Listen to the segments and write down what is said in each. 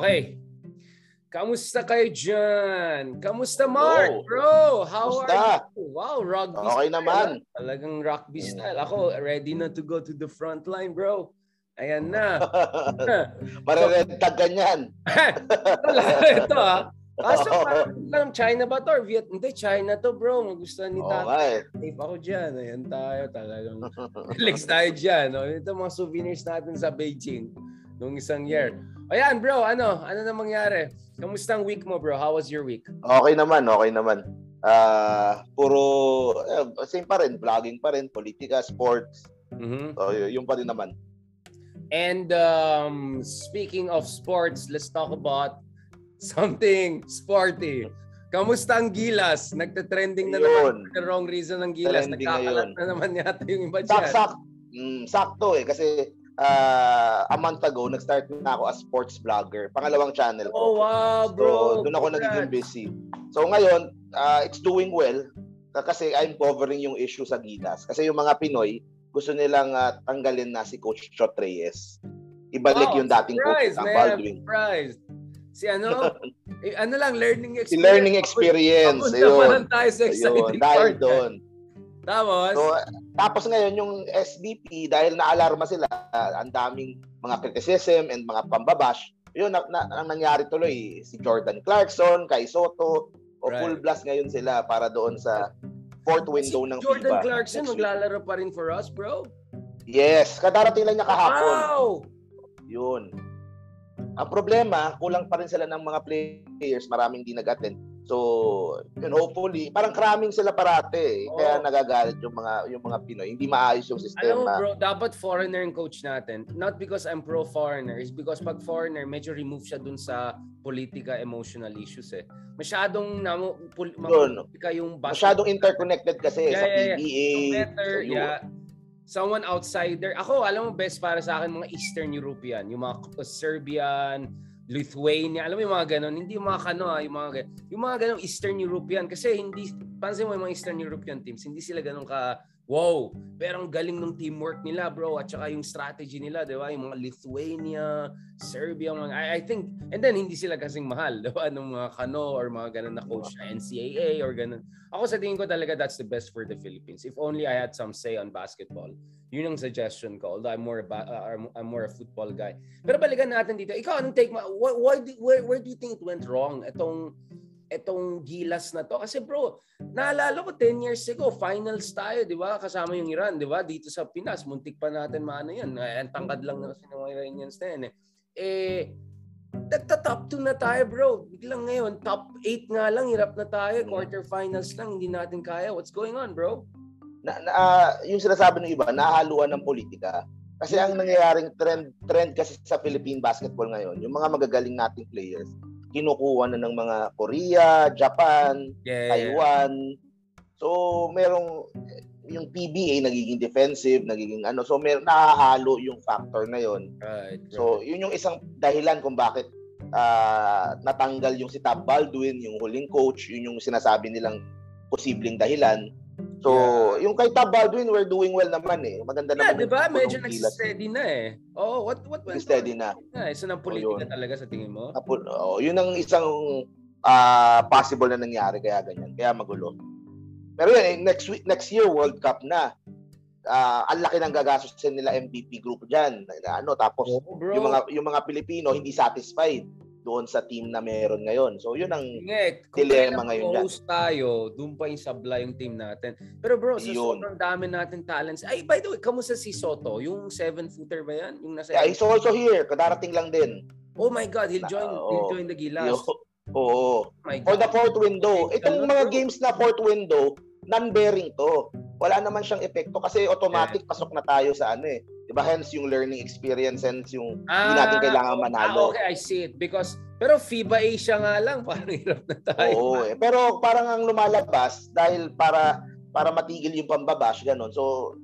Okay. Kamusta kayo dyan? Kamusta Mark, Hello. bro? How Kamusta? are you? Wow, rugby Okay style. naman. ah. Talagang rugby style. Ako, ready na to go to the front line, bro. Ayan na. Marered tag. Wala, ito ah. Kaso parang alam, China ba to or Viet? Hindi, China to bro. Magustuhan ni Tata. eh. Safe ako dyan. Ayan tayo talagang. Relax tayo dyan. No? Ito mga souvenirs natin sa Beijing nung isang year. Ayan bro, ano? Ano na mangyari? Kamusta ang week mo bro? How was your week? Okay naman, okay naman. Ah, puro eh, same pa rin, vlogging pa rin, politika, sports. Mhm. So, yung pa rin naman. And um, speaking of sports, let's talk about something sporty. Kamusta ang Gilas? Nagte-trending na naman. The wrong reason ng Gilas. Trending Nagkakalat ngayon. na naman yata yung iba Sak, dyan. sak, mm, sakto eh. Kasi ah, a month ago, nag-start na ako as sports vlogger. Pangalawang channel ko. Oh wow, So, bro. doon ako Congrats. nagiging busy. So, ngayon, ah, it's doing well ka- kasi I'm covering yung issue sa Gilas. Kasi yung mga Pinoy, gusto nilang ah, tanggalin na si Coach Chot Reyes. Ibalik Wow, yung dating coach Surprise, ng. Baldwin. Surprise. Si ano? eh, ano lang, learning Si experience. learning experience. Ayun. lang tayo sa Ayun. exciting Dahil part. doon. Tapos, So, tapos ngayon yung SBP, dahil naalarma sila, ang daming mga criticism and mga pambabash, yun, na, na, ang nangyari tuloy, si Jordan Clarkson, Kai Soto, o Right. full blast ngayon sila para doon sa fourth window si ng Jordan FIBA. Clarkson next week. maglalaro pa rin for us, bro. Yes, kadarating lang niya kahapon. Wow! Yun. Ang problema, kulang pa rin sila ng mga players, maraming di nag-attend. So, yun, hopefully, parang cramming sila parate. eh. Kaya Oo. nagagalit yung mga yung mga Pinoy. Hindi maayos yung Alam mo sistema. bro, dapat foreigner yung coach natin. Not because I'm pro-foreigner, is because pag foreigner, medyo remove siya dun sa politika, emotional issues eh. Masyadong namo, pol, politika yung basketball. Masyadong interconnected kasi Yeah, sa yeah, yeah. PBA. So better, sa yeah. Someone outsider. Ako, alam mo, best para sa akin, mga Eastern European. Yung mga Serbian, Lithuania. Alam mo yung mga ganon. Hindi yung mga kano, ah, yung mga ganon. Yung mga ganon Eastern European. Kasi hindi, pansin mo yung mga Eastern European teams, hindi sila ganon ka, wow. Pero ang galing ng teamwork nila, bro. At saka yung strategy nila, di ba? Yung mga Lithuania, Serbia, mga, I, I think, and then hindi sila kasing mahal, di ba? Nung mga kano or mga ganon na coach na NCAA or ganon. Ako sa tingin ko talaga that's the best for the Philippines. If only I had some say on basketball. Yun ang suggestion ko. Although I'm more a, ba- uh, I'm, I'm more a football guy. Pero balikan natin dito. Ikaw, anong take mo? Why, why do- where, where do you think it went wrong? Itong etong gilas na to. Kasi bro, naalala ko 10 years ago, finals tayo, di ba? Kasama yung Iran, di ba? Dito sa Pinas, muntik pa natin maano yan. Ang tangkad lang na kasi ng mga Iranians na yan eh. Eh, nagta-top 2 na tayo bro. Biglang ngayon, top 8 nga lang, hirap na tayo. Quarterfinals lang, hindi natin kaya. What's going on bro? Na, na, ah, yung sinasabi ng iba, nahaluan ng politika. Kasi ang nangyayaring trend trend kasi sa Philippine basketball ngayon, yung mga magagaling nating players, kinukuha na ng mga Korea, Japan, Yeah, Taiwan. So, merong yung PBA nagiging defensive, nagiging ano. So, mer nahahalo yung factor na yon. Right. So, yun yung isang dahilan kung bakit ah, natanggal yung si Tab Baldwin, yung huling coach, yun yung sinasabi nilang posibleng dahilan. So, yung kay Tab Baldwin, we're doing well naman eh. Maganda yeah, naman. di ba? Medyo kilas. nag-steady na eh. Oh, what what went Steady on? na. Yeah, isa ng politika yun. talaga sa tingin mo? Apo- Oh, yun ang isang ah, possible na nangyari kaya ganyan. Kaya magulo. Pero yun, eh, next week, next year World Cup na. Ah, ang laki ng gagastusin nila MVP group diyan. Ano, tapos Oh, bro. yung mga yung mga Pilipino hindi satisfied doon sa team na meron ngayon. So yun ang kung Dilemma ngayon host tayo, doon pa yung sabla yung team natin. Pero bro, sa Yun. sobrang dami natin talents. Ay, by the way, kamusta si Soto? Yung seven-footer ba yan? Yung nasa... yeah, he's also here. Kadarating lang din. Oh my God, he'll join, Oo. he'll join the Gilas. Yo, oo. Oh my For the fourth window. Itong mga games na fourth window, non-bearing to. Wala naman siyang epekto kasi automatic pasok na tayo sa ano eh. 'Di ba? Hence yung learning experience, hence yung hindi natin kailangan Ah, manalo. okay, I see it. Because, pero FIBA Asia nga lang, parang hirap na tayo. Oo eh. Pero parang ang lumalabas dahil para para matigil yung pambabash ganun. So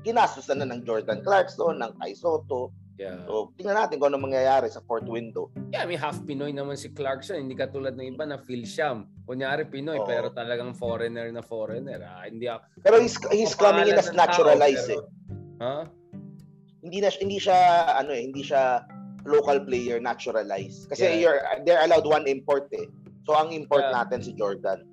ginastos na ng Jordan Clarkson, ng Kai Soto. Yeah. So tingnan natin kung ano mangyayari sa fourth window. Yeah, may half Pinoy naman si Clarkson. Hindi katulad ng iba na Phil Sham. Kunyari Pinoy, Oo. pero talagang foreigner na foreigner. Ah, hindi ako. Pero he's, he's coming in as tao, naturalized eh. Ha? Hindi na hindi siya ano eh, hindi siya local player naturalized. Kasi Yeah. you're, they're allowed one import eh. So ang import Yeah. natin si Jordan.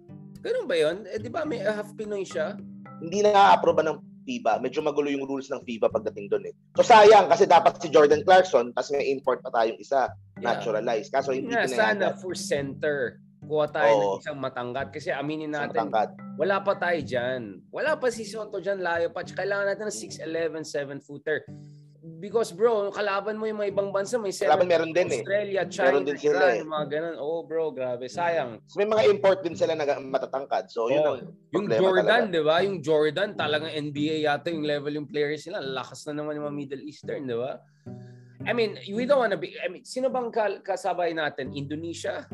Ganun ba yun? Eh, di ba may half Pinoy siya? Hindi na na-approve ng FIBA. Medyo magulo yung rules ng FIBA pagdating doon eh. So sayang kasi dapat si Jordan Clarkson tapos may import pa tayong isa Yeah. naturalized. Kaso hindi Nga, sana for center. Kuha tayo ng Oo. isang matangkat. Kasi aminin natin, wala pa tayo dyan. Wala pa si Soto dyan, layo pa. Kailangan natin ng 6'11", 7-footer. Because bro, kalaban mo yung mga ibang bansa, may 7 Kalaban meron din eh. Australia, China, Meron din sila Iran, eh. mga ganun. Oh bro, grabe. Sayang. So, may mga import din sila na matatangkad. So yun Oo. ang Yung Jordan, di ba? Yung Jordan, talagang NBA yata yung level yung players nila. Lakas na naman yung mga Middle Eastern, di ba? I mean, we don't wanna be... I mean, sino bang ka- kasabay natin? Indonesia?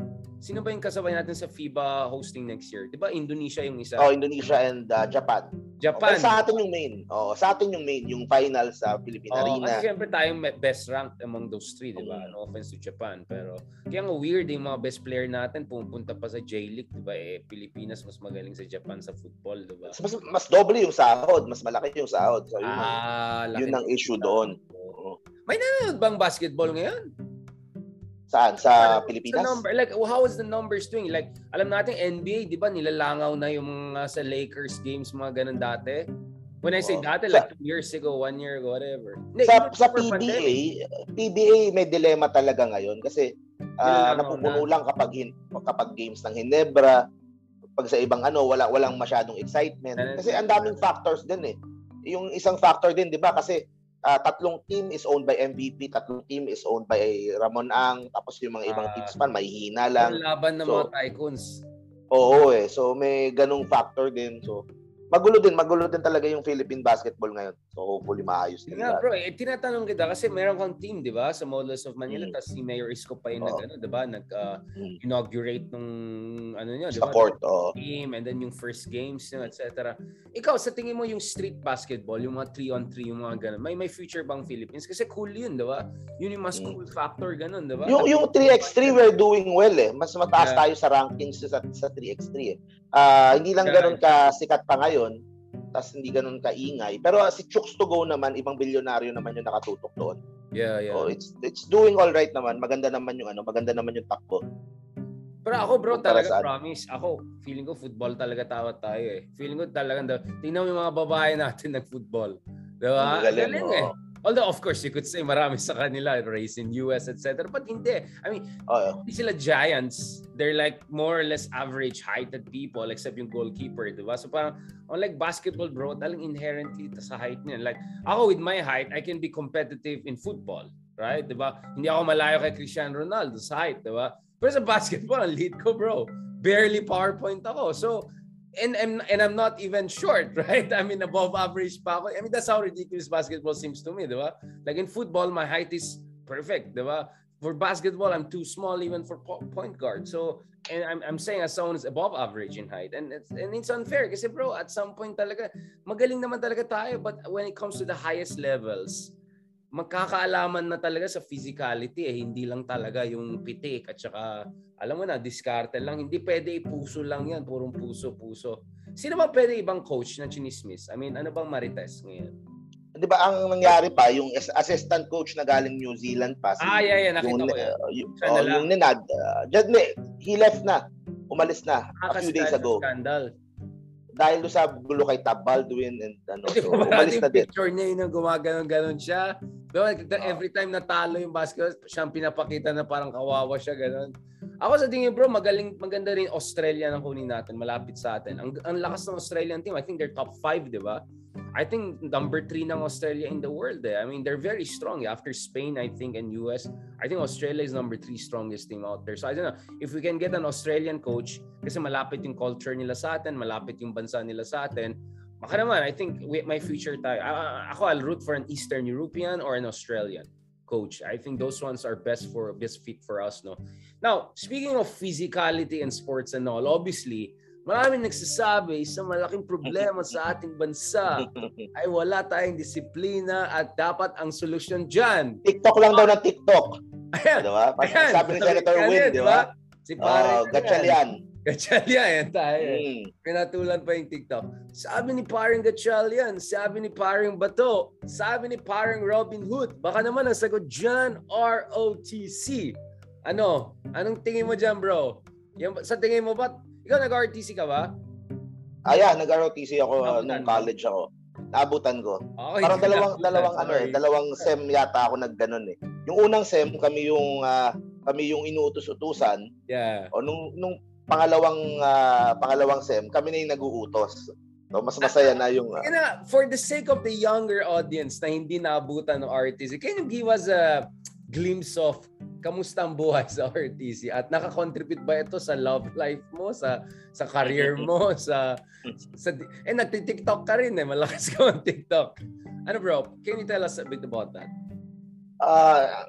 Sino ba yung kasabay natin sa FIBA hosting next year? Di ba Indonesia yung isa? Oh, Indonesia and uh, Japan. Japan. Okay, sa atin yung main. Oh, sa atin yung main, yung final sa Philippine Oo, Arena. kasi syempre tayong may- best ranked among those three, di ba? No offense to Japan. Pero kaya nga weird yung mga best player natin pupunta pa sa J-League, di ba? Eh, Pilipinas mas magaling sa Japan sa football, di ba? Mas, mas doble yung sahod, mas malaki yung sahod. So yun, ang, Ah, laki yun ang ng- issue doon. Oo. Nanonood bang basketball ngayon? Saan? Sa Sa Pilipinas? number, like, how is the numbers doing? Like, alam natin, NBA, di ba, nilalangaw na yung mga sa Lakers games, mga ganun dati. When I say Oo. dati, Sa- like two years ago, one year ago, whatever. Hindi, Sa, sa pandemic. PBA, PBA may dilema talaga ngayon kasi Nilalangaw napupuno lang kapag hin- kapag games ng Hinebra, pag sa ibang ano, wala walang masyadong excitement. Kasi ang daming factors din eh. Yung isang factor din, 'di ba? Kasi ah, tatlong team is owned by MVP, tatlong team is owned by Ramon Ang, tapos yung mga ibang Ah. teams pa mahihina Ang lang. laban ng So, mga tycoons. Oo eh. So may ganung factor din. So magulo din, magulo din talaga yung Philippine basketball ngayon. So hopefully maayos din. yan. bro, eh, tinatanong kita kasi meron kang team, di ba? Sa Models of Manila, Mm. tapos si Mayor Isko pa yung Oo. nag, ano, di ba? Mm. Nag-inaugurate nung, ano niya, di ba? court, oo. Team, and then yung first games, yun, etc. Ikaw, sa tingin mo yung street basketball, yung mga 3-on-3, yung mga ganun, may may future bang Philippines? Kasi cool yun, di ba? Yun yung mas Mm. cool factor, ganun, di ba? Yung yung 3x3 we're doing well eh. Mas mataas Yeah. tayo sa rankings sa sa 3x3 eh. Ah, hindi lang Yeah. ganoon ka sikat pa ngayon, tas hindi ganoon ka ingay. Pero ah, si Chooks to go naman, ibang bilyonaryo naman yung nakatutok doon. Yeah, yeah. So it's it's doing all right naman. Maganda naman yung ano, maganda naman yung takbo. Pero ako bro, talaga saan? promise, ako, feeling ko football talaga tawat tayo eh. Feeling ko talaga, tingnan mo yung mga babae natin nag-football. Diba? Ang galing, Galing oo. eh. Although of course, you could say marami sa kanila, race in US, etc. But hindi. I mean, Oo. hindi sila giants. They're like more or less average heighted people except yung goalkeeper, di ba? So parang, unlike basketball, bro, talang inherently ta sa height niyan. Like, ako with my height, I can be competitive in football. Right? Di ba? Hindi ako malayo kay Cristiano Ronaldo sa height, di ba? Pero sa basketball, ang lead ko, bro. Barely PowerPoint ako. So, and, and, and I'm not even short, right? I mean, above average pa ako. I mean, that's how ridiculous basketball seems to me, di ba? Like in football, my height is perfect, di ba? For basketball, I'm too small even for po- point guard. So, and I'm, I'm saying as someone is above average in height. And it's, and it's unfair kasi bro, at some point talaga, magaling naman talaga tayo. But when it comes to the highest levels, magkakaalaman na talaga sa physicality eh. Hindi lang talaga yung pitik at saka, alam mo na, diskarte lang. Hindi pwede puso lang yan. Purong puso, puso. Sino ba pwede ibang coach na chinismis? I mean, ano bang marites ngayon? 'Di ba ang nangyari pa yung as- assistant coach na galing New Zealand pa si Ah, yeah, yeah. Nakita yung, ko yan. uh, yung, oh, lang. yung Nenad, uh, ne- he left na. Umalis na a few days ago. Scandal. Dahil doon sa gulo kay Tab Baldwin and ano, so, umalis na din. picture niya yun na gumaganon-ganon siya. Ah. every time natalo yung basketball, siyang pinapakita na parang kawawa siya, ganon. Ako sa tingin bro, magaling, maganda rin Australia na kunin natin, malapit sa atin. Ang, ang lakas ng Australian team, I think they're top 5, di ba? I think number 3 ng Australia in the world eh. I mean, they're very strong. After Spain, I think, and US, I think Australia is number 3 strongest team out there. So I don't know, if we can get an Australian coach, kasi malapit yung culture nila sa atin, malapit yung bansa nila sa atin, baka naman, I think with my future tayo. A- ako, I'll root for an Eastern European or an Australian coach. I think those ones are best for best fit for us, no. Now, speaking of physicality and sports and all, obviously, maraming nagsasabi sa malaking problema sa ating bansa ay wala tayong disiplina at dapat ang solusyon dyan. TikTok lang daw ng TikTok. Ayan. Di ba? Ayan. Sabi ni Senator Win, di ba? Si pare. Oh, na gatchal yan. yan. Gatchalian, yan tayo. Mm. Pinatulan pa yung TikTok. Sabi ni paring Gatchalian, sabi ni paring Bato, sabi ni paring Robin Hood. Baka naman ang sagot dyan, ROTC. Ano? Anong tingin mo dyan, bro? Yung, sa tingin mo ba, ikaw nag-RTC ka ba? Ah, yeah, nag-ROTC ako uh, nung college ako. Naabutan ko. Okay. Parang dalawang dalawang ano eh, dalawang sem yata ako nagganon eh. Yung unang sem kami yung ah, kami yung inuutos-utusan Yeah. o nung nung pangalawang ah, pangalawang sem kami na yung nag-uutos. So mas masaya na yung ah, Kaya na, for the sake of the younger audience na hindi naabutan ng RTC, can you give us a glimpse of kamusta ang buhay sa RTC at nakakontribute ba ito sa love life mo, sa sa career mo, sa sa eh nagti-TikTok ka rin eh, malakas ka mag TikTok. Ano bro, can you tell us a bit about that? ah,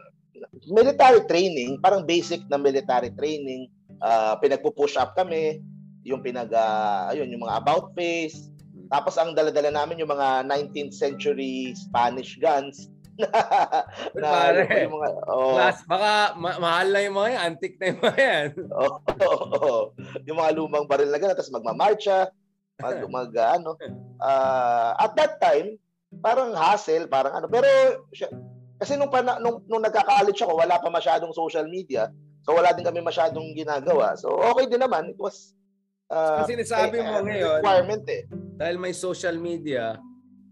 military training, parang basic na military training. Ah, pinagpo-push up kami, yung pinag ah, ayun, yung mga about face. Tapos ang dala-dala namin yung mga 19th century Spanish guns. na Pare. yung mga oh, Class, baka ma- mahal na yung mga yan, antique na yung mga yan. Oo, oo. yung mga lumang baril na gano'n, tapos magmamarcha, mag, mag ano. Ah, at that time, parang hassle, parang ano. Pero, kasi nung, pana, nung, nung nagka-college ako, wala pa masyadong social media. So, wala din kami masyadong ginagawa. So, okay din naman. It was, ah, Ang sinasabi eh, mo ngayon, requirement eh. dahil may social media,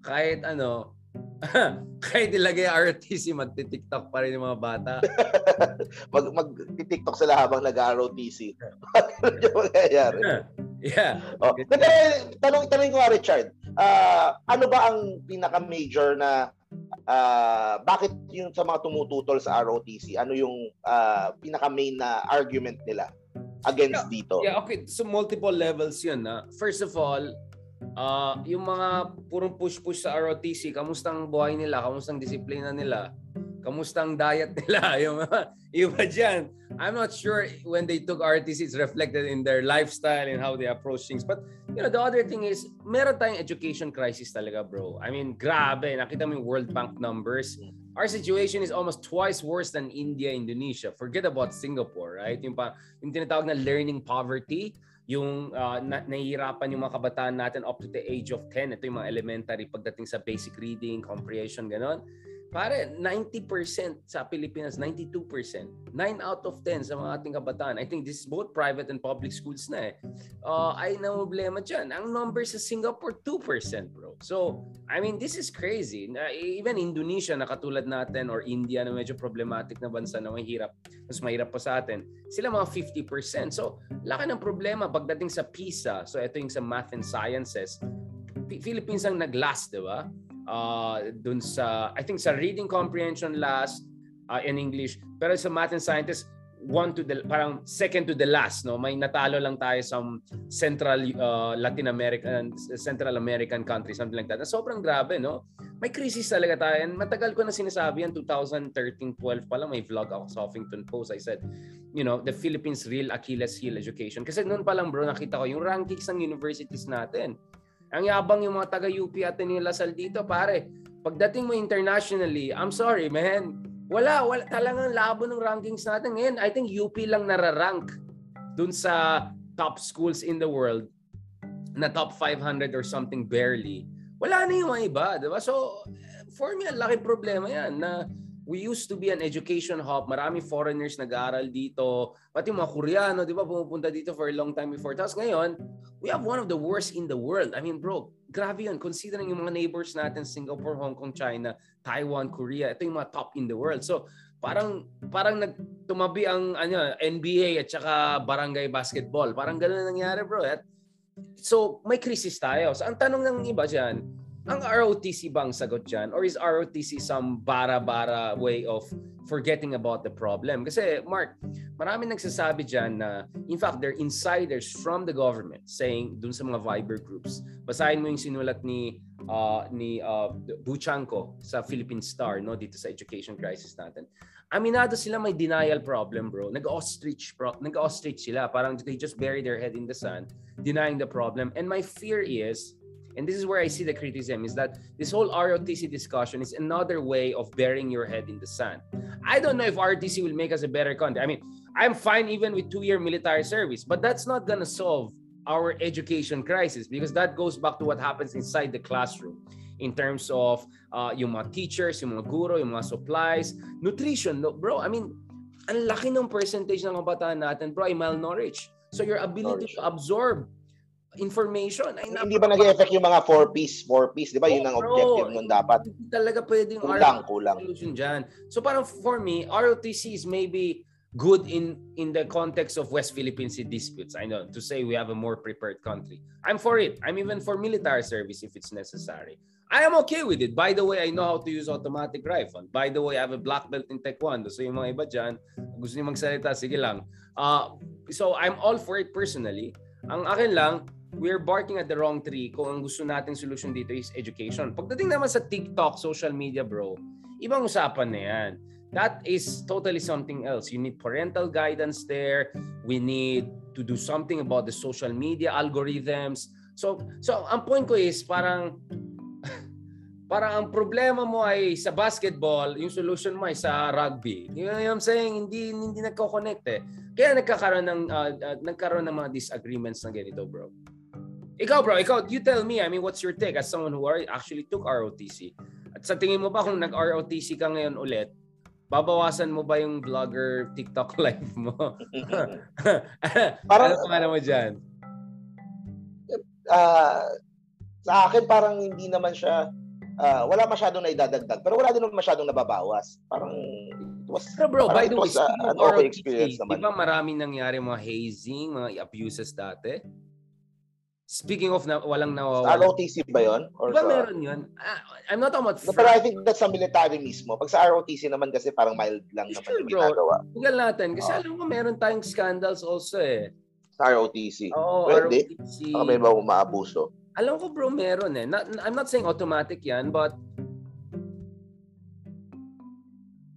kahit ano, kahit ilagay RTC, magti-TikTok pa rin yung mga bata. Mag, mag-tiktok sila habang nag-ROTC. Ganun yung mangyayari. yeah. Oh. Pero tanong tanong ko nga Richard, ah, ano ba ang pinaka-major na ah, bakit yung sa mga tumututol sa ROTC, ano yung ah, pinaka-main na argument nila against dito? Yeah, okay. So multiple levels yun. Na. First of all, uh, yung mga purong push-push sa ROTC, kamusta ang buhay nila, kamusta ang disiplina nila, kamusta ang diet nila, yung iba dyan. I'm not sure when they took ROTC, it's reflected in their lifestyle and how they approach things. But, you know, the other thing is, meron tayong education crisis talaga, bro. I mean, grabe. Nakita mo yung World Bank numbers. Our situation is almost twice worse than India, Indonesia. Forget about Singapore, right? Yung, pa, yung tinatawag na learning poverty, yung uh, na, nahihirapan yung mga kabataan natin up to the age of 10. Ito yung mga elementary pagdating sa basic reading, comprehension, ganon. Pare, 90% sa Pilipinas, 92%. 9 out of 10 sa mga ating kabataan. I think this is both private and public schools na eh. Uh, ay na problema dyan. Ang number sa Singapore, 2%, bro. So, I mean, this is crazy. Na, even Indonesia na katulad natin or India na medyo problematic na bansa na mahirap, mas mahirap pa sa atin, sila mga 50%. So, laki ng problema pagdating sa PISA. So, ito yung sa math and sciences. Philippines ang nag-last, di ba? Uh, dun sa, I think sa reading comprehension last uh, in English. Pero sa math and sciences, one to the parang second to the last no? May natalo lang tayo sa central uh, Latin American Central American countries something like that. Na sobrang grabe no? May crisis talaga tayo. And matagal ko na sinasabi yan 2013 12 pa lang may vlog ako sa Huffington Post. I said you know the Philippines real Achilles heel education. Kasi noon pa lang bro nakita ko yung rankings ng universities natin ang yabang yung mga taga UP at ni Lasal dito pare pagdating mo internationally I'm sorry man wala, wala talagang labo ng rankings natin ngayon. I think UP lang nararank dun sa top schools in the world na top 500 or something barely. Wala na yung mga iba, di ba? So, for me, ang laki problema yan na we used to be an education hub. Marami foreigners nag-aaral dito. Pati mga Koreano, di ba, pumupunta dito for a long time before. Tapos ngayon, we have one of the worst in the world. I mean, bro, grabe yun. Considering yung mga neighbors natin, Singapore, Hong Kong, China, Taiwan, Korea, ito yung mga top in the world. So, parang parang nagtumabi ang ano, NBA at saka barangay basketball. Parang ganoon nangyari, bro. At, so, may crisis tayo. So, ang tanong ng iba dyan, ang ROTC ba ang sagot dyan? Or is ROTC some bara-bara way of forgetting about the problem? Kasi, Mark, marami nagsasabi dyan na, in fact, they're insiders from the government saying dun sa mga Viber groups. Basahin mo yung sinulat ni uh, ni uh, Buchanko sa Philippine Star no dito sa education crisis natin. Aminado sila may denial problem, bro. Nag-ostrich pro- nag-ostrich sila. Parang they just bury their head in the sand denying the problem. And my fear is and this is where I see the criticism is that this whole ROTC discussion is another way of burying your head in the sand. I don't know if ROTC will make us a better country. I mean, I'm fine even with two-year military service, but that's not gonna solve our education crisis because that goes back to what happens inside the classroom in terms of uh, yung mga teachers, yung mga guro, yung mga supplies, nutrition. No, bro, I mean, ang laki ng percentage ng kabataan natin, bro, ay malnourished. So your ability to absorb information ay Hindi ba nag-effect yung mga 4Ps, 4Ps, di ba? Oh, yun ang objective nun dapat. Hindi talaga pwedeng kulang, kulang. solution dyan. So parang for me, ROTC is maybe good in in the context of West Philippine Sea disputes. I know to say we have a more prepared country. I'm for it. I'm even for military service if it's necessary. I am okay with it. By the way, I know how to use automatic rifle. By the way, I have a black belt in Taekwondo. So yung mga iba dyan, gusto niyo magsalita, sige lang. Uh, so I'm all for it personally. Ang akin lang, we're barking at the wrong tree kung ang gusto nating solution dito is education. Pagdating naman sa TikTok, social media, bro, ibang usapan na yan that is totally something else. You need parental guidance there. We need to do something about the social media algorithms. So, so ang point ko is parang parang ang problema mo ay sa basketball, yung solution mo ay sa rugby. You know what I'm saying? Hindi hindi nagko-connect eh. Kaya nagkakaroon ng uh, uh, nagkaroon ng mga disagreements na ganito, bro. Ikaw, bro, ikaw, you tell me, I mean, what's your take as someone who are, actually took ROTC? At sa tingin mo ba kung nag-ROTC ka ngayon ulit, babawasan mo ba yung vlogger TikTok live mo? parang ano ano mo diyan? Uh, sa akin parang hindi naman siya uh, wala masyadong naidadagdag pero wala din masyadong nababawas. Parang it was Pero bro, by the way, uh, an okay experience naman. Di ba maraming nangyari mga hazing, mga abuses dati? Speaking of na walang nawawala. ROTC ba yun? Or diba sa... meron yun? Uh, I'm not talking about... No, pero I think that's sa military mismo. Pag sa ROTC naman kasi parang mild lang naman sure, yung ginagawa. Google natin. Kasi oh. alam ko meron tayong scandals also eh. Sa ROTC? Oo, Pwede. ROTC. Baka may ba umaabuso? Alam ko bro, meron eh. Not, I'm not saying automatic yan, but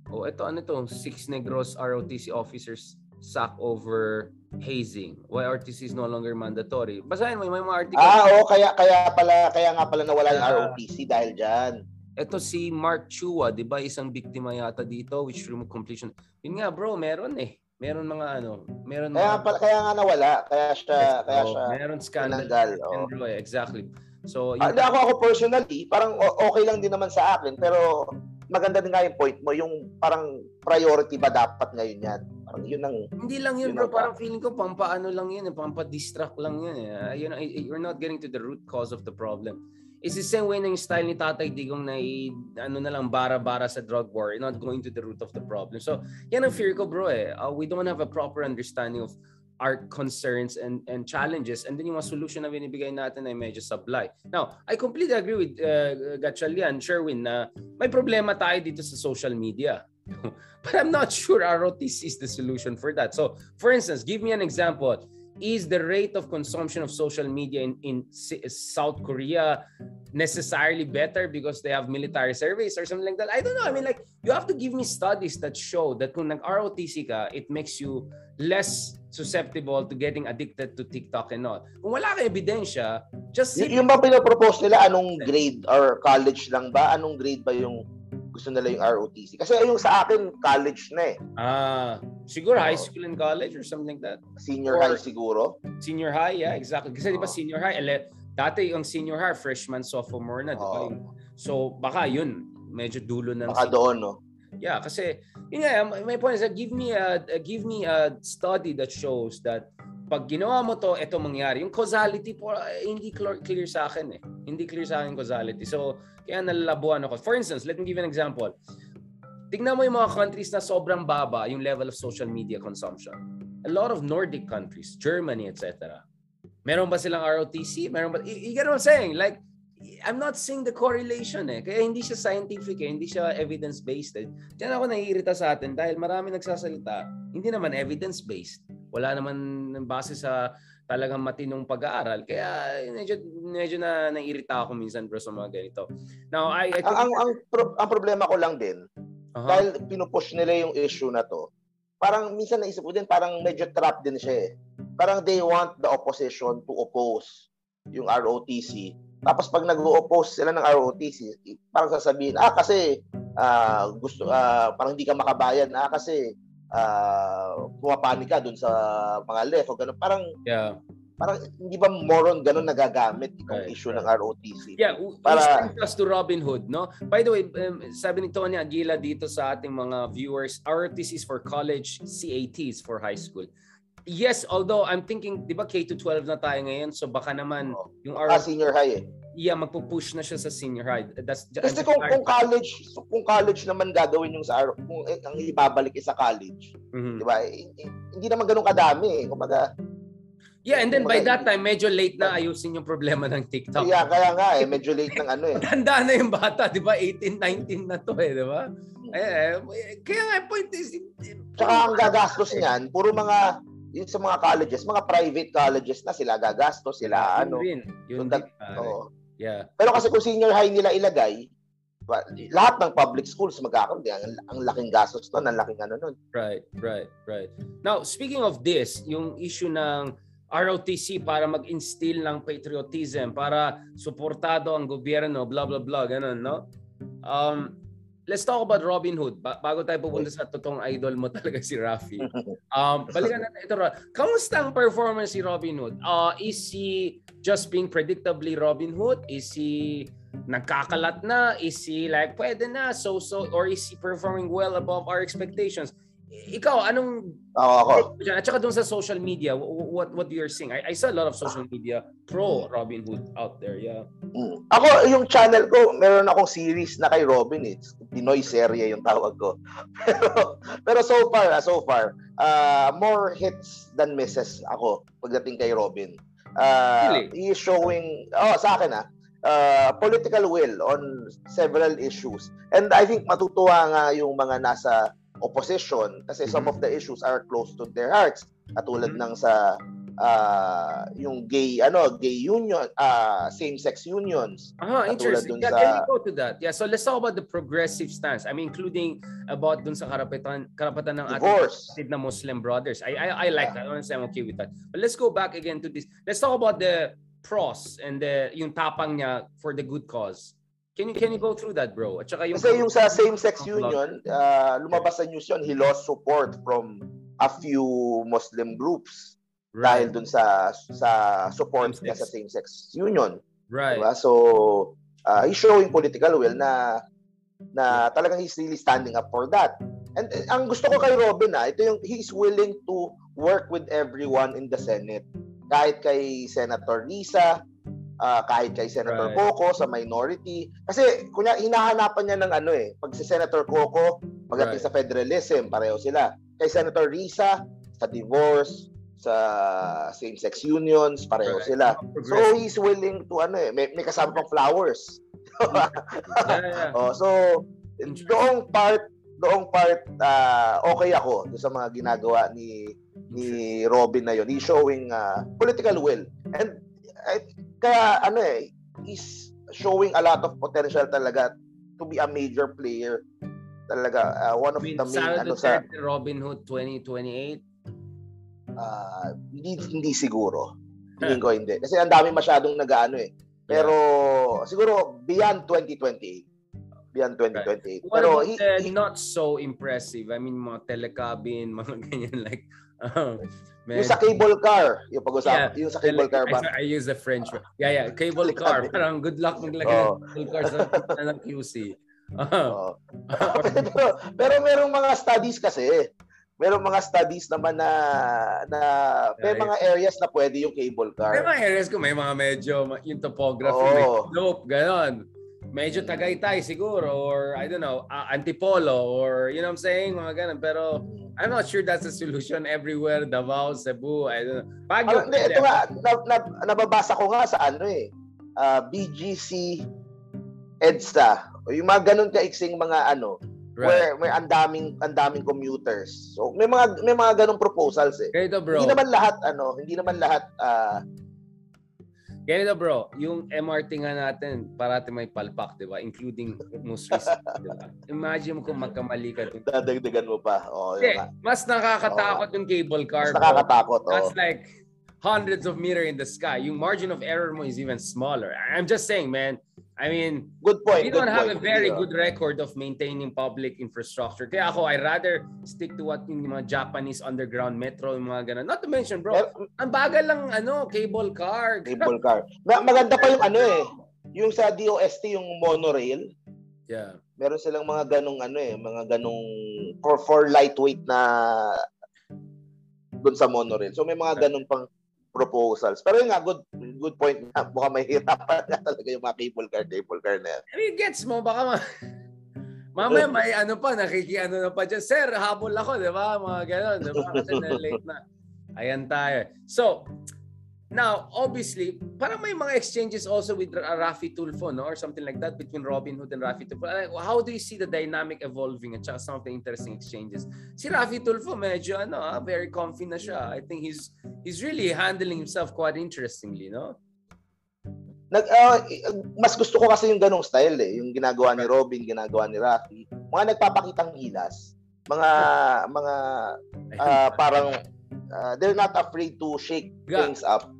Oh, ito ano to? Six Negros ROTC officers sack over hazing. Why RTC is no longer mandatory. Basahin mo may mga article. Ah, oo, kaya kaya pala kaya nga pala nawala yung ROTC dahil diyan. Ito si Mark Chua, 'di ba? Isang biktima yata dito which room completion. Yun nga, bro, meron eh. Meron mga ano, meron kaya, mga pala, kaya nga nawala, kaya siya yes, kaya oh, siya meron scandal. Tinanggal, oh. Eh, exactly. So, ah, ako ako personally, parang okay lang din naman sa akin, pero maganda din nga yung point mo, yung parang priority ba dapat ngayon yan? Parang yun ang... Hindi lang yun, yun bro. Parang feeling ko, pampaano lang yun, eh, pampa-distract lang yun. Eh. Uh, you know, you're not getting to the root cause of the problem. It's the same way na yung style ni Tatay Digong na i, ano na lang, bara-bara sa drug war. You're not going to the root of the problem. So, yan ang fear ko, bro. Eh. Uh, we don't have a proper understanding of our concerns and and challenges and then yung mga solution na binibigay natin ay medyo sablay. Now, I completely agree with uh, Gatchalian, Sherwin na may problema tayo dito sa social media. But I'm not sure ROTC is the solution for that. So, for instance, give me an example. Is the rate of consumption of social media in, in South Korea necessarily better because they have military surveys or something like that? I don't know. I mean, like, you have to give me studies that show that kung nag-ROTC ka, it makes you less susceptible to getting addicted to TikTok and all. Kung wala kang ebidensya, just... Y- yung ba pinapropose nila, anong grade or college lang ba? Anong grade ba yung gusto nila yung ROTC. Kasi yung sa akin, college na eh. Ah, siguro high school and college or something like that. Senior or, high siguro. Senior high, yeah, exactly. Kasi oh. di ba senior high, ele, dati yung senior high, freshman, sophomore na, di ba? Oh. So, baka yun, medyo dulo ng... Baka doon, no? Yeah, kasi, yun nga, my point is that give me a, give me a study that shows that pag ginawa mo to, ito mangyari. Yung causality po, eh, hindi clear, clear sa akin eh. Hindi clear sa akin causality. So, kaya nalalabuan ako. For instance, let me give an example. Tingnan mo yung mga countries na sobrang baba yung level of social media consumption. A lot of Nordic countries, Germany, etc. Meron ba silang ROTC? Meron ba? You, you get what I'm saying? Like, I'm not seeing the correlation eh. Kaya hindi siya scientific eh. Hindi siya evidence-based eh. Diyan ako naiirita sa atin dahil marami nagsasalita. Hindi naman evidence-based wala naman base sa talagang matinong pag-aaral. Kaya medyo medyo na naiirita ako minsan bro sa mga ganito. Now, I, I ang, ang, ang, pro, ang problema ko lang din uh-huh. dahil pinupush nila yung issue na to. Parang minsan naisip ko din parang medyo trap din siya eh. Parang they want the opposition to oppose yung ROTC. Tapos pag nag-oppose sila ng ROTC, parang sasabihin, ah kasi uh, gusto uh, parang hindi ka makabayan, ah kasi uh, pumapanika dun sa mga left o ganun. Parang yeah. Parang hindi ba moron ganun nagagamit itong right, issue right. ng ROTC? Yeah, para plus to Robin Hood, no? By the way, um, sabi ni Tony Aguila dito sa ating mga viewers, ROTC is for college, CAT is for high school. Yes, although I'm thinking, di ba K to 12 na tayo ngayon, so baka naman oh. yung ROTC... Ah, senior high eh. Yeah, magpo-push na siya sa senior high. That's Kasi kung, kung college, kung college naman gagawin yung sa kung eh, ang ibabalik sa college, mm-hmm. 'di ba? Eh, eh, hindi naman ganoon kadami eh. Kumbaga, Yeah, and then by that time, medyo late na ayusin yung problema ng TikTok. Yeah, kaya nga eh, medyo late ng ano eh. Tanda na yung bata, di ba? 18, 19 na to eh, di ba? Eh, eh, kaya nga, point is... Tsaka ang gagastos niyan, puro mga yung sa mga colleges, mga private colleges na sila gagastos, sila ano. Yun, yun din. Oh. Yeah. Pero kasi kung senior high nila ilagay, lahat ng public schools magkakaroon ang, ang laking gastos doon, ang laking ano noon. Right, right, right. Now, speaking of this, yung issue ng ROTC para mag-instill ng patriotism, para suportado ang gobyerno, blah, blah, blah, ganun, no? Um, let's talk about Robin Hood. Ba- bago tayo pupunta sa totoong idol mo talaga si Rafi. Um, balikan natin ito. Kamusta ang performance si Robin Hood? Uh, is he just being predictably Robin Hood? Is he nagkakalat na? Is he like, pwede na, so-so? Or is he performing well above our expectations? ikaw anong ako ako at saka doon sa social media what what you're seeing I, I saw a lot of social media pro Robin Hood out there yeah mm. ako yung channel ko meron akong series na kay Robin it's Pinoy serye yung tawag ko pero pero so far ah, so far uh, more hits than misses ako pagdating kay Robin uh, really? he is showing oh sa akin ah uh, political will on several issues and I think matutuwa nga yung mga nasa opposition kasi mm-hmm. some of the issues are close to their hearts katulad mm-hmm. ng sa uh, yung gay ano gay union uh, same sex unions. Ah interesting. yeah, sa... can we go to that? Yeah so let's talk about the progressive stance. I mean including about dun sa karapatan karapatan ng Divorce. ating na Muslim brothers. I i, I like yeah. that honestly i'm okay with that. But let's go back again to this. Let's talk about the pros and the yung tapang niya for the good cause. Can you can you go through that, bro? At saka yung Kasi yung sa same-sex union, uh, lumabas sa news yun, he lost support from a few Muslim groups right. dahil dun sa sa support same niya sa same-sex union. Right. Diba? So, uh, he's showing political will na na talagang he's really standing up for that. And uh, ang gusto ko kay Robin ah, ito yung he's willing to work with everyone in the Senate. Kahit kay Senator Risa, uh, kahit kay Senator right. Coco sa minority. Kasi kunya hinahanapan niya ng ano eh, pag si Senator Coco pagdating right. sa federalism, pareho sila. Kay Senator Risa sa divorce, sa same-sex unions, pareho sila. So he's willing to ano eh, may, may kasama pang flowers. yeah, yeah. oh, so doong part doong part uh, okay ako sa mga ginagawa ni ni Robin na yon. He's showing uh, political will. And I, kaya ano eh, is showing a lot of potential talaga to be a major player. Talaga uh, one of the main Sara ano sa Robin Hood 2028. Uh, hindi hindi siguro. Hindi ko hindi. Kasi ang dami masyadong nag-ano eh. Pero yeah. siguro beyond 2028 beyond 2028. Right. Pero he, he, not so impressive? I mean, mga telecabin, mga ganyan like um, Man. Yung sa cable car, yung pag-usapan, yeah. yung sa cable car ba? I, I use the French word. Yeah, yeah, cable car. Parang good luck maglagay oh. ng cable car sa ng QC. Uh-huh. Oh. pero, pero merong mga studies kasi. Merong mga studies naman na na may mga areas na pwede yung cable car. May mga areas ko may mga medyo yung topography, oh. may slope, ganon medyo Tagaytay siguro or I don't know, uh, Antipolo or you know what I'm saying, mga ganun. Pero I'm not sure that's a solution everywhere, Davao, Cebu, I don't know. Baguio, ah, ito nga, na, na, nababasa ko nga sa ano eh, uh, ah, BGC EDSA. Yung mga ganun kaiksing mga ano, Right. Where may andaming andaming commuters. So may mga may mga ganung proposals eh. Kaya bro. Hindi naman lahat ano, hindi naman lahat uh, Ganito bro, yung MRT nga natin, parati may palpak, di ba? Including Muslims, di ba? Imagine mo kung magkamali ka. Dun. Dadagdagan mo pa. Oh, okay, mas nakakatakot oh. yung cable car. Mas nakakatakot. Oh. That's like hundreds of meter in the sky. Yung margin of error mo is even smaller. I'm just saying, man, I mean, good point. We don't have point. a very Yeah. good record of maintaining public infrastructure. Kaya ako, I rather stick to what yung mga Japanese underground metro, yung mga ganun. Not to mention, bro, Mer- ang bagal lang, ano, cable car. Cable car. Ma- maganda pa yung ano eh. Yung sa DOST, yung monorail. Yeah. Meron silang mga ganong ano eh, mga ganong for for lightweight na doon sa monorail. So may mga ganong pang proposals. Pero yun nga, good good point nga. Baka mahirapan nga talaga yung mga cable car, cable car na yan. I mean, gets mo, baka ma... Mamaya may ano pa, nakikiano na pa dyan. Sir, habol ako, di ba? Mga ganon, di ba? Kasi na-late na. Ayan tayo. So, now, obviously, parang may mga exchanges also with Ra- Rafi Tulfo, no? Or something like that between Robin Hood and Rafi Tulfo. How do you see the dynamic evolving at saka some of the interesting exchanges? Si Rafi Tulfo, medyo, ano, ah, very comfy na siya. I think he's he's really handling himself quite interestingly, no? Nag, ah, mas gusto ko kasi yung ganong style eh. Yung ginagawa ni Robin, ginagawa ni Rafi. Mga nagpapakitang hilas. Mga, mga ah, parang ah, they're not afraid to shake Ga. things up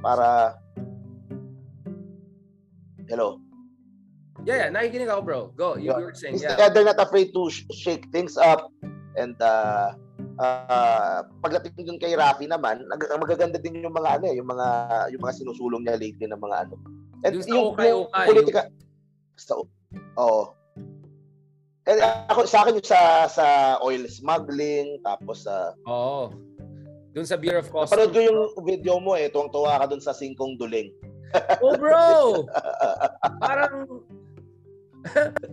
para Hello. yeah, yeah, nakikinig ako, bro. Go. You, you were saying, Is- yeah. They're not afraid to sh- shake things up and uh, uh, pagdating dun kay Rafi naman, magaganda din yung mga ano eh, yung mga yung mga sinusulong niya lately ng mga ano. And Yung sa ukay-ukay, politika sa Oo. Eh, ako sa akin yung sa sa oil smuggling tapos sa Oo. Doon sa Bureau of Customs. Napanood ko yung video mo eh, tuwang-tuwa ka dun sa singkong duling. Oh, bro! Parang,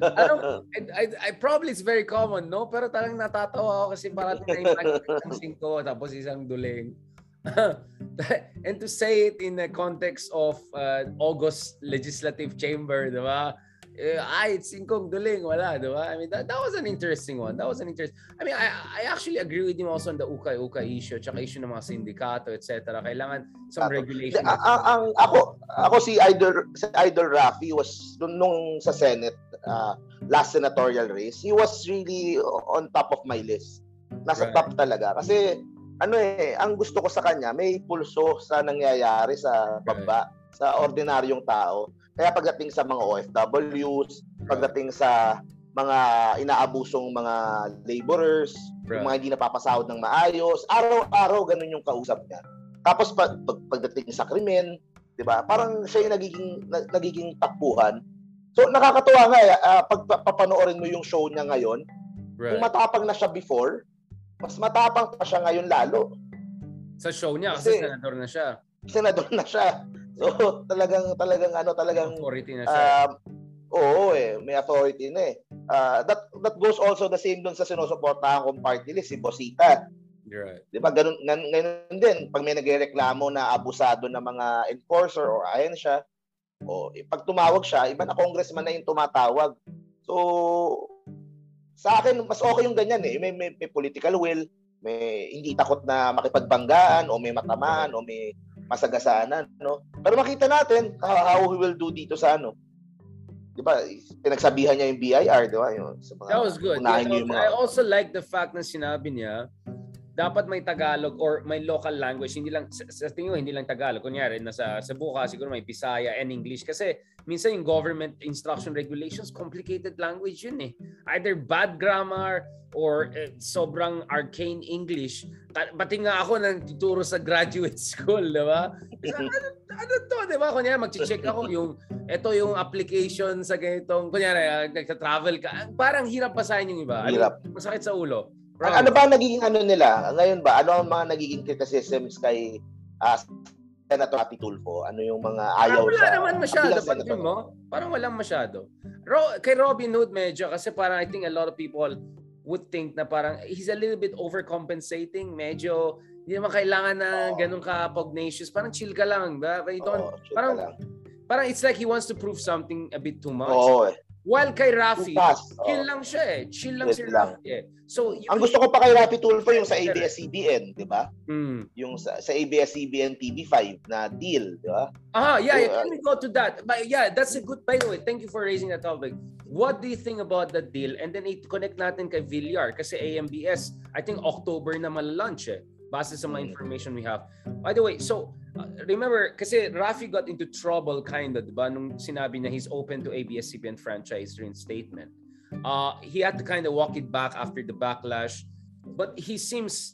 ano, I, I, I, probably it's very common, no? Pero talagang natatawa ako kasi parang na isang singko tapos isang duling. and to say it in the context of uh, August Legislative Chamber, di ba? Eh, ay, it's singkong duling, wala, di ba? I mean, that, that was an interesting one. That was an interest. I mean, I, I actually agree with him also on the ukay-ukay issue, tsaka issue ng mga sindikato, etc. Kailangan some regulation. Ang, ang, ang ako ako si Idol si Idol Rafi was nung, nung sa Senate uh, last senatorial race, he was really on top of my list. Nasa Right. top talaga kasi ano eh, ang gusto ko sa kanya, may pulso sa nangyayari sa baba, sa ordinaryong tao. Kaya pagdating sa mga OFWs, pagdating sa mga inaabusong mga laborers, yung mga hindi napapasahod ng maayos, araw-araw ganun yung kausap niya. Tapos pag, pag pagdating sa krimen, 'di ba? Parang siya yung nagiging na- nagiging takbuhan. So nakakatuwa nga ah, pag pa- papanoorin mo yung show niya ngayon, kung Right. matapang na siya before, mas matapang pa siya ngayon lalo. Sa show niya, kasi, Kasi- senador na siya. Senador na siya. So talagang talagang ano talagang Authority na siya. um, oo eh, may authority na eh. Ah, that that goes also the same doon sa sinusuportahan kong party list, si Bosita. right. Di ba? Ganun, gan- ganun din. Pag may nagrereklamo na abusado ng mga enforcer or ayan siya, o eh, pag tumawag siya, iba na congressman na yung tumatawag. So, sa akin, mas okay yung ganyan eh. May, may, may political will, may hindi takot na makipagbanggaan o may matamaan o may masagasanan, no? Pero makita natin how, how he will do dito sa ano. 'Di ba? Pinagsabihan niya yung BIR, 'di ba? Yung sa mga That was good. Yeah, yung mga I also like the fact na sinabi niya, dapat may Tagalog or may local language. Hindi lang, sa, sa tingin ko, hindi lang Tagalog. Kunyari, nasa Cebu ka, siguro may Bisaya and English. Kasi minsan yung government instruction regulations, complicated language yun eh. Either bad grammar or eh, sobrang arcane English. Pati nga ako nang tuturo sa graduate school, di ba? ano, ano to, di ba? Kunyari, mag-check ako yung, ito yung application sa ganitong, kunyari, uh, nagta-travel ka. Parang hirap basahin yung iba. Hirap. Masakit sa ulo. Ang ano ba nagiging ano nila? Ngayon ba? Ano ang mga nagiging criticisms kay uh, Senator Ati Tulfo? Ano yung mga ayaw Parang wala sa... naman masyado. senator? mo? Parang walang masyado. Ro- kay Robin Hood medyo kasi parang I think a lot of people would think na parang he's a little bit overcompensating. Medyo hindi naman kailangan na Oo. ganun ka pugnacious. Parang chill ka lang. Ba? You don't- sure parang- ka lang. parang it's like he wants to prove something a bit too much. Oo eh. While kay Rafi, Bukas. chill lang siya eh. Chill lang si Chill lang. Rafi eh. So, you Ang gusto ko pa kay Rapi Tulfo yung sa ABS-CBN, di ba? Hmm. Yung sa, sa ABS-CBN TV5 na deal, di ba? Ah, yeah, yeah. Yeah. Let me go to that. But yeah, that's a good. By the way, thank you for raising that topic. What do you think about that deal? And then i-connect natin kay Villar kasi AMBS, I think October na malalunch eh. Base sa mga Mm. information we have. By the way, so uh, remember, kasi Rafi got into trouble kind of, diba? Nung sinabi na he's open to ABS-CBN franchise reinstatement. Uh, he had to kind of walk it back after the backlash. But he seems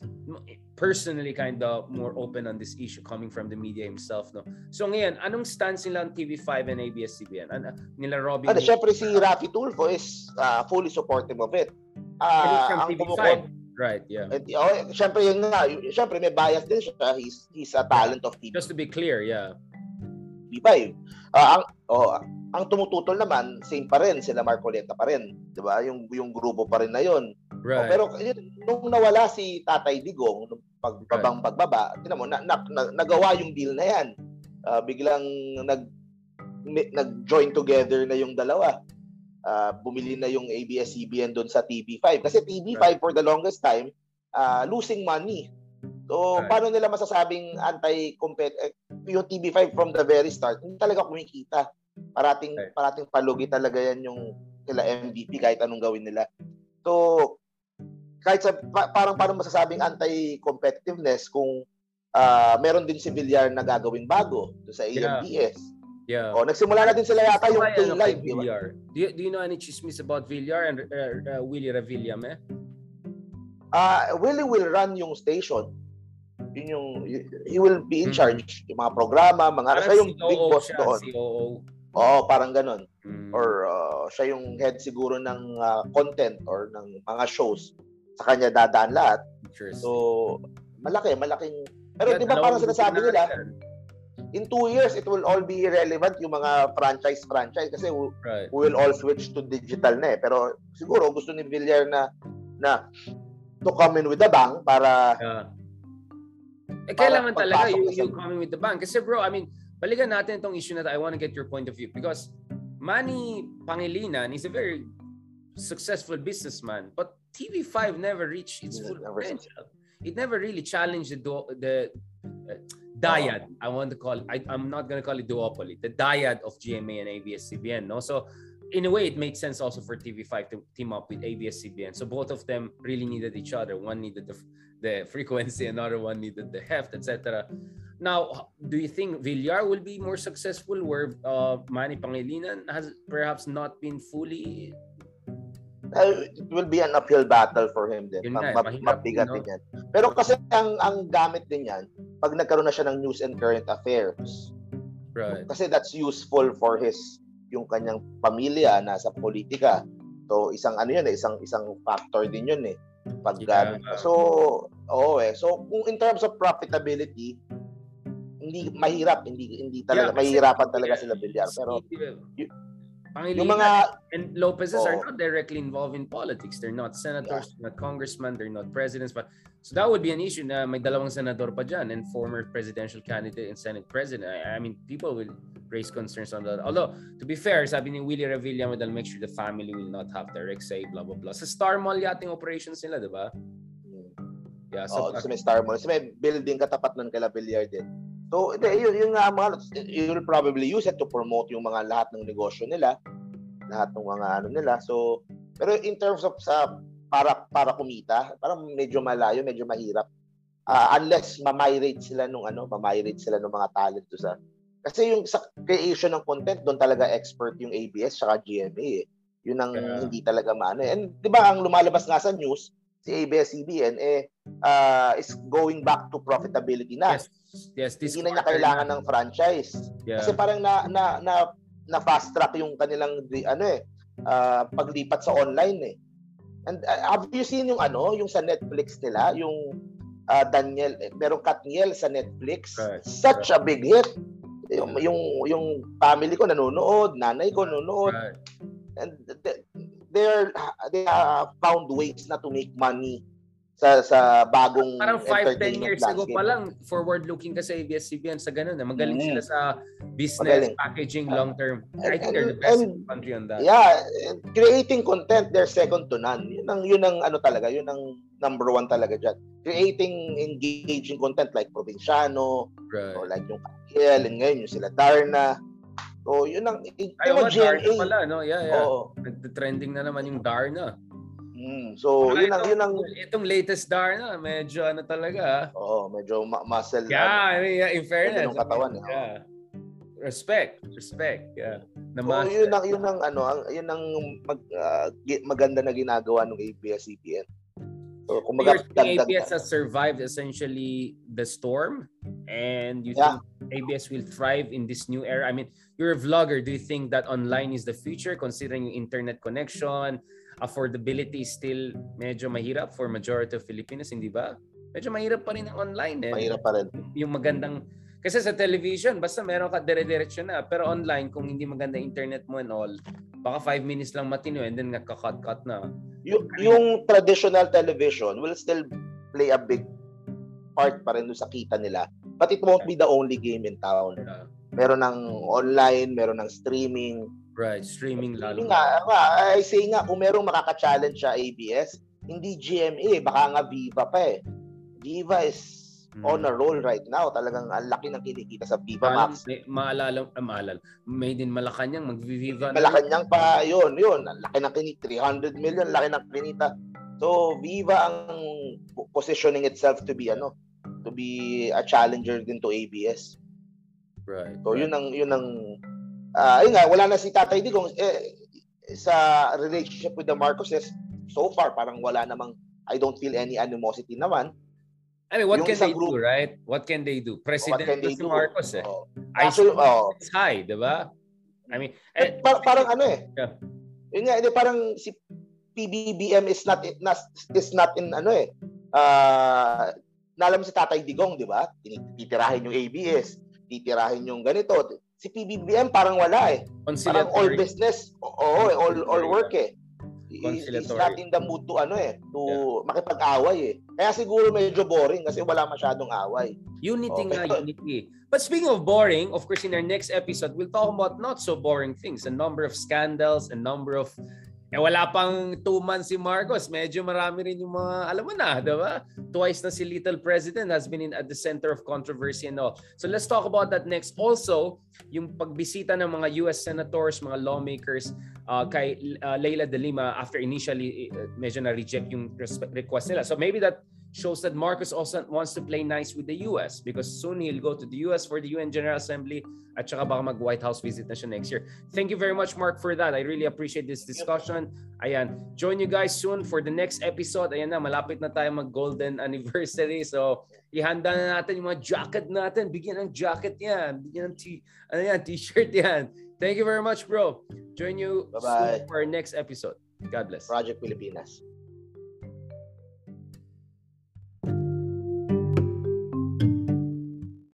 personally kind of more open on this issue coming from the media himself. No? So ngayon, anong stance nila on TV5 and ABS-CBN? Ano, nila Robin? Ano, syempre si Rafi Tulfo is uh, fully supportive of it. Uh, from TV5. Right, yeah. And, oh, syempre yun nga, syempre may bias din siya. He's he's a talent of TV. Just to be clear, yeah. TV5. Uh, ang oh, ang tumututol naman same pa rin sila Marcoleta pa rin, 'di ba? Yung yung grupo pa rin na 'yon. Right. Oh, pero yun, nung nawala si Tatay Digong nung pagbabang right. pagbaba, tinan mo na, na, na, nagawa yung deal na 'yan. Uh, biglang nag nag-join together na yung dalawa uh, bumili na yung ABS-CBN doon sa TV5. Kasi TV5 right. for the longest time, uh, losing money. So, right. paano nila masasabing anti-compet eh, yung TV5 from the very start, hindi talaga kumikita. Parating right. parating palugi talaga yan yung sila MVP kahit anong gawin nila. So, kahit sa pa, parang parang masasabing anti-competitiveness kung uh, meron din si Villar na gagawing bago sa AMBS. Yeah. Yeah. Oh, nagsimula na din sila yata yung ano, live, di ba? Do you, do you know any chismis about Villar and uh, uh, Willie Revillame? Ah, uh, Willie will run yung station. Yun yung he will be in hmm. charge yung mga programa, mga parang siya yung COO big boss siya, doon. COO. Oo, parang ganun. Hmm. Or uh, siya yung head siguro ng uh, content or ng mga shows. Sa kanya dadaan lahat. So, malaki, malaking pero di ba parang sinasabi nila, in two years, it will all be irrelevant yung mga franchise-franchise kasi we, right. we will all switch to digital na eh. Pero siguro gusto ni Villar na na to come in with the bang para yeah. Eh, kailangan talaga you, you come in with the bang. Kasi bro, I mean, balikan natin itong issue na to. I want to get your point of view because Manny Pangilinan is a very successful businessman but TV5 never reached its full potential. It never really challenged the the uh, dyad. I want to call I, I'm not going to call it duopoly. The dyad of GMA and ABS-CBN. No, so in a way, it made sense also for TV5 to team up with ABS-CBN. So both of them really needed each other. One needed the the frequency, another one needed the heft, etc. Now, do you think Villar will be more successful where uh, Manny Pangilinan has perhaps not been fully uh, it will be an uphill battle for him din. Yun Ma- eh, mabigat din yan. Pero kasi ang ang gamit din yan, pag nagkaroon na siya ng news and current affairs. Right. Kasi that's useful for his yung kanyang pamilya nasa politika. So isang ano yun eh, isang isang factor din yun eh. Pag yeah. so oo eh. So kung in terms of profitability, hindi mahirap, hindi hindi talaga yeah, mahihirapan talaga sila Villar pero y- Pangilinan yung mga and Lopez's oh. are not directly involved in politics. They're not senators, yeah. not congressmen, they're not presidents. But so that would be an issue na may dalawang senador pa dyan and former presidential candidate and senate president. I, I mean, people will raise concerns on that. Although, to be fair, sabi ni Willie Revilla, they'll make sure the family will not have direct say, blah, blah, blah. Sa Star Mall yating operations nila, di ba? Hmm. Yeah, so, oh, sa may Star Mall. Sa may building katapat nun kala Villar din. So, hindi, yun, yun nga mga, you'll probably use it to promote yung mga lahat ng negosyo nila, lahat ng mga ano nila. So, pero in terms of sa para para kumita, parang medyo malayo, medyo mahirap. Uh, unless ma-migrate sila nung ano, ma-migrate sila ng mga talent to sa kasi yung sa creation ng content doon talaga expert yung ABS saka GMA eh. Yun ang yeah. hindi talaga maano. And 'di ba ang lumalabas nga sa news, si ABS-CBN eh uh, is going back to profitability na. Yes. Yes, this Hindi na niya kailangan ng franchise. Yeah. Kasi parang na na na, na fast track yung kanilang ano eh uh, paglipat sa online eh. And uh, have you seen yung ano, yung sa Netflix nila, yung uh, Daniel, eh, merong Katniel sa Netflix. Right. Such right. a big hit. Yung, yung yung family ko nanonood, nanay ko nanonood. Right. And they they have found ways na to make money sa sa bagong parang 5 10 years ago pa lang forward looking ka sa ABS-CBN sa ganun eh. magaling mm. sila sa business magaling. packaging long term I think they're the best and, in the country on that yeah creating content they're second to none yun ang yun ang ano talaga yun ang number one talaga diyan creating engaging content like Provinciano right. or like yung Kiel and ngayon yung sila Darna So, yun ang Ay, yung GMA. pala, no? Yeah, yeah. Oo. Nag-trending na naman yung Darna. Mm, so, Ay, yun ang, yun ang, Itong latest star na, medyo ano talaga. ah. oh, medyo ma- muscle. Yeah, I mean, yeah, in fairness. Ganda ng katawan, eh. Yeah. Respect, respect. Yeah. Na So, yun ang, yun ang, ano, ang, yun ang mag, gi- maganda na ginagawa ng ABS-CBN. So, saying dagdag ABS has survived essentially the storm and you Yeah. think ABS will thrive in this new era? I mean, you're a vlogger. Do you think that online is the future considering yung internet connection? Affordability is still medyo mahirap for majority of Filipinos, hindi ba? Medyo mahirap pa rin ang online eh. mahirap pa rin. Yung magandang kasi sa television, basta meron ka dire-diretso na. Pero online, kung hindi maganda internet mo and all, baka 5 minutes lang matino and then nagka-cut-cut na. yung, yung traditional television will still play a big part pa rin sa kita nila. But it won't be the only game in town. Yeah. Meron ng online, meron ng streaming. Right, streaming lalo. Nga, I say nga, kung merong makaka-challenge sa ABS, hindi GMA, baka nga Viva pa eh. Viva is Mm. on a roll right now. Talagang ang laki ng kinikita sa Viva Maalala, Max. may, maalala, ah, maalala, made in Malacanang, magviviva na. Malacanang pa, yun, yun. Ang laki ng kinita. 300 million, laki ng kinita. So, Viva ang positioning itself to be ano, to be a challenger din to ABS. Right. So, yun ang, yun ang, ah ayun nga, wala na si Tatay Digong. Eh, sa relationship with the Marcoses, so far, parang wala namang, I don't feel any animosity naman. I mean, what yung can they group- do, right? What can they do? President What they do? Marcos eh. Oh. I Actually, oh. it's high, di ba? I mean, eh, Eh, par- parang ano eh. Yeah. Yun nga, hindi, parang si PBBM is not not is not in ano eh. Ah, naalam mo si Tatay Digong, di ba? Titirahin yung ABS, titirahin yung ganito. Si PBBM parang wala eh. Parang all business. Oo, eh, all all work eh. He's, he's not in the mood to ano eh, to makipag-away eh. Kaya siguro medyo boring kasi wala masyadong away. Unity Okay. nga, unity. But speaking of boring, of course, in our next episode, we'll talk about not so boring things. A number of scandals, a number of... Eh, wala pang two months si Marcos. Medyo marami rin yung mga, alam mo na, di ba? Twice na si Little President has been in, at the center of controversy and all. So let's talk about that next. Also, yung pagbisita ng mga US senators, mga lawmakers uh, kay uh, Leila de Lima after initially uh, medyo na-reject yung request nila. So maybe that shows that Marcos also wants to play nice with the US because soon he'll go to the US for the UN General Assembly at saka baka mag White House visit na siya next year. Thank you very much Mark for that. I really appreciate this discussion. Ayan, join you guys soon for the next episode. Ayan na, malapit na tayo mag golden anniversary. So, ihanda na natin yung mga jacket natin. Bigyan ng jacket yan. Bigyan ng t- ano yan, t-shirt yan. Thank you very much, bro. Join you Bye-bye. soon for our next episode. God bless. Project Pilipinas.